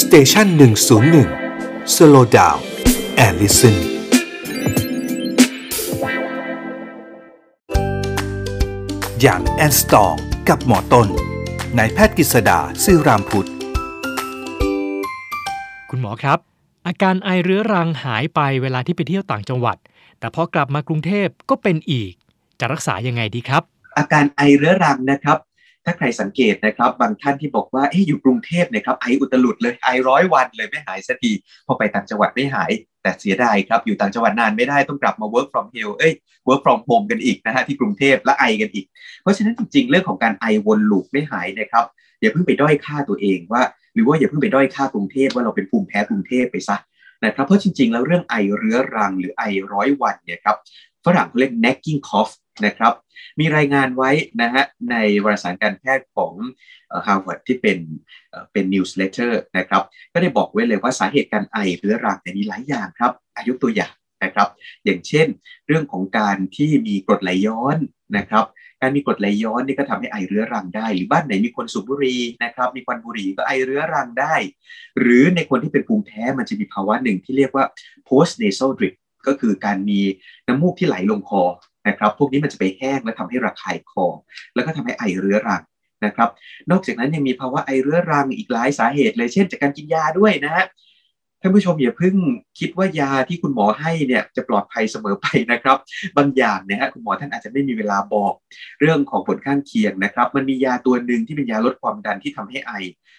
Station หนึ่งศูนย์หนึ่ง slow down and listen young and strong กับหมอต้นนายแพทย์กฤษดาศิรามพุช คุณหมอครับ อาการไอเรื้อรังหายไปเวลาที่ไปเที่ยวต่างจังหวัด แต่พอกลับมากรุงเทพก็เป็นอีก จะรักษายังไงดีครับ อาการไอเรื้อรังนะครับ ถ้าใครสังเกตนะครับ บางท่านที่บอกว่าเอ๊ะอยู่กรุงเทพเนี่ยครับไออุตลุดเลยไอร้อยวันเลยไม่หายสักทีพอไปต่างจังหวัดไม่หาย แต่เสียดายครับอยู่ต่างจังหวัดนานไม่ได้ต้องกลับมา work from home เอ้ย work from home กันอีกนะฮะที่กรุงเทพและไอกันอีก เพราะฉะนั้นจริงๆ เรื่องของการไอวนลูปไม่หายนะครับอย่าเพิ่งไปด้อยค่าตัวเองว่า หรือว่าอย่าเพิ่งไปด้อยค่ากรุงเทพว่าเราเป็นภูมิแพ้กรุงเทพไปซะนะครับเพราะจริงๆ แล้วเรื่องไอเรื้อรังหรือไอร้อยวันเนี่ยครับฝรั่งเขาเรียก nagging cough นะครับ มีรายงานไว้นะฮะในวารสารการแพทย์ของฮาร์วาร์ดที่เป็นเป็น newsletter นะครับ ก็ได้บอกไว้เลยว่าสาเหตุการไอเรื้อรังเนี่ยมีหลายอย่างครับ อ่ะยกตัวอย่างนะครับ อย่างเช่น เรื่องของการที่มีกรดไหลย้อนนะครับ การมีกรดไหลย้อนนี่ก็ทำให้ไอเรื้อรังได้ หรือบ้านไหนมีคนสูบบุหรี่นะครับ มีควันบุหรี่ก็ไอเรื้อรังได้ หรือในคนที่เป็นภูมิแพ้มันจะมีภาวะหนึ่งที่เรียกว่า post nasal drip ก็คือการมีน้ำมูกที่ไหลลงคอ นะครับพวกนี้มันจะไปแห้งและทำให้ระคายคอแล้วก็ทำให้ไอเรื้อรังนะครับ นอกจากนั้นยังมีภาวะไอเรื้อรังอีกหลายสาเหตุเลยเช่น จากการกินยาด้วยนะฮะท่านผู้ชมอย่าเพิ่งคิดว่ายาที่คุณหมอให้เนี่ยจะปลอดภัยเสมอไปนะครับ บางอย่างเนี่ยฮะคุณหมอท่านอาจจะไม่มีเวลาบอก เรื่องของผลข้างเคียงนะครับ มันมียาตัวหนึ่งที่เป็นยาลดความดันที่ทำให้ไอ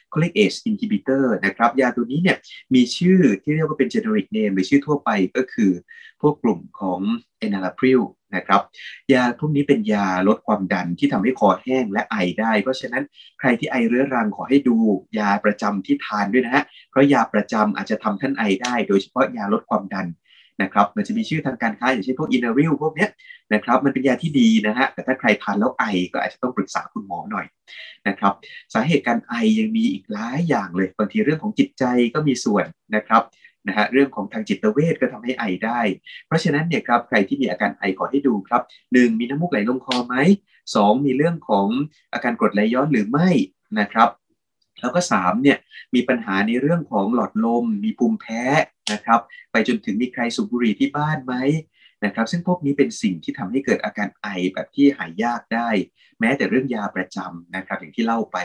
เขาเรียก ACE inhibitor นะครับ ยาตัวนี้เนี่ยมีชื่อที่เรียกว่าเป็น generic name หรือชื่อทั่วไปก็คือ พวกกลุ่มของ enalapril นะครับ ยาพวกนี้เป็นยาลดความดันที่ทำให้คอแห้งและไอได้ เพราะฉะนั้นใครที่ไอเรื้อรังขอให้ดูยาประจำที่ทานด้วยนะฮะเพราะยาประจำอาจจะทำท่านไอได้ โดยเฉพาะยาลดความดันนะครับมันจะมีชื่อทางการค้าอย่างเช่นพวกอินาริลพวกนี้นะครับมันเป็นยาที่ดีนะฮะแต่ถ้าใครทานแล้วไอก็อาจจะต้องปรึกษาคุณหมอหน่อยนะครับสาเหตุการไอยังมีอีกหลายอย่างเลยบางทีเรื่องของจิตใจก็มีส่วนนะครับ นะฮะเรื่องของทางจิตเวชก็ทำให้ไอได้ เพราะฉะนั้นเนี่ยครับใครที่มีอาการไอขอให้ดูครับหนึ่งมีน้ำมูกไหลลงคอไหมสองมีเรื่องของอาการกรดไหลย้อนหรือไม่นะครับแล้วก็3เนี่ยมีปัญหาในเรื่องของหลอดลม มีภูมิแพ้นะครับ ไปจนถึงมีใครสูบบุหรี่ที่บ้านไหม นะครับ ซึ่งพวกนี้เป็นสิ่งที่ทำให้เกิดอาการไอแบบที่หายยากได้ แม้แต่เรื่องยาประจำนะครับ อย่างที่เล่าไป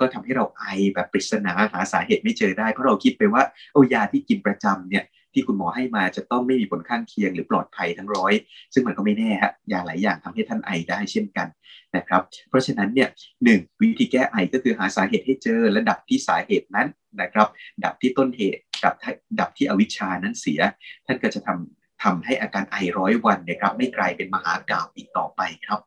ก็ทำให้เราไอแบบปริศนาหาสาเหตุไม่เจอได้ เพราะเราคิดไปว่าโอ้ยาที่กินประจำเนี่ยที่คุณหมอให้มาจะต้องไม่มีผลข้างเคียงหรือปลอดภัยทั้งร้อย ซึ่งมันก็ไม่แน่ฮะยาหลายอย่างทำให้ท่านไอได้เช่นกันนะครับ เพราะฉะนั้นเนี่ยหนึ่งวิธีแก้ไอก็คือหาสาเหตุให้เจอและดับที่สาเหตุนั้นนะครับ ดับที่ต้นเหตุดับดับที่อวิชชานั้นเสีย ท่านก็จะทำ ทำให้อาการไอร้อยวันนะครับไม่กลายเป็นมหากราบอีกต่อไปครับ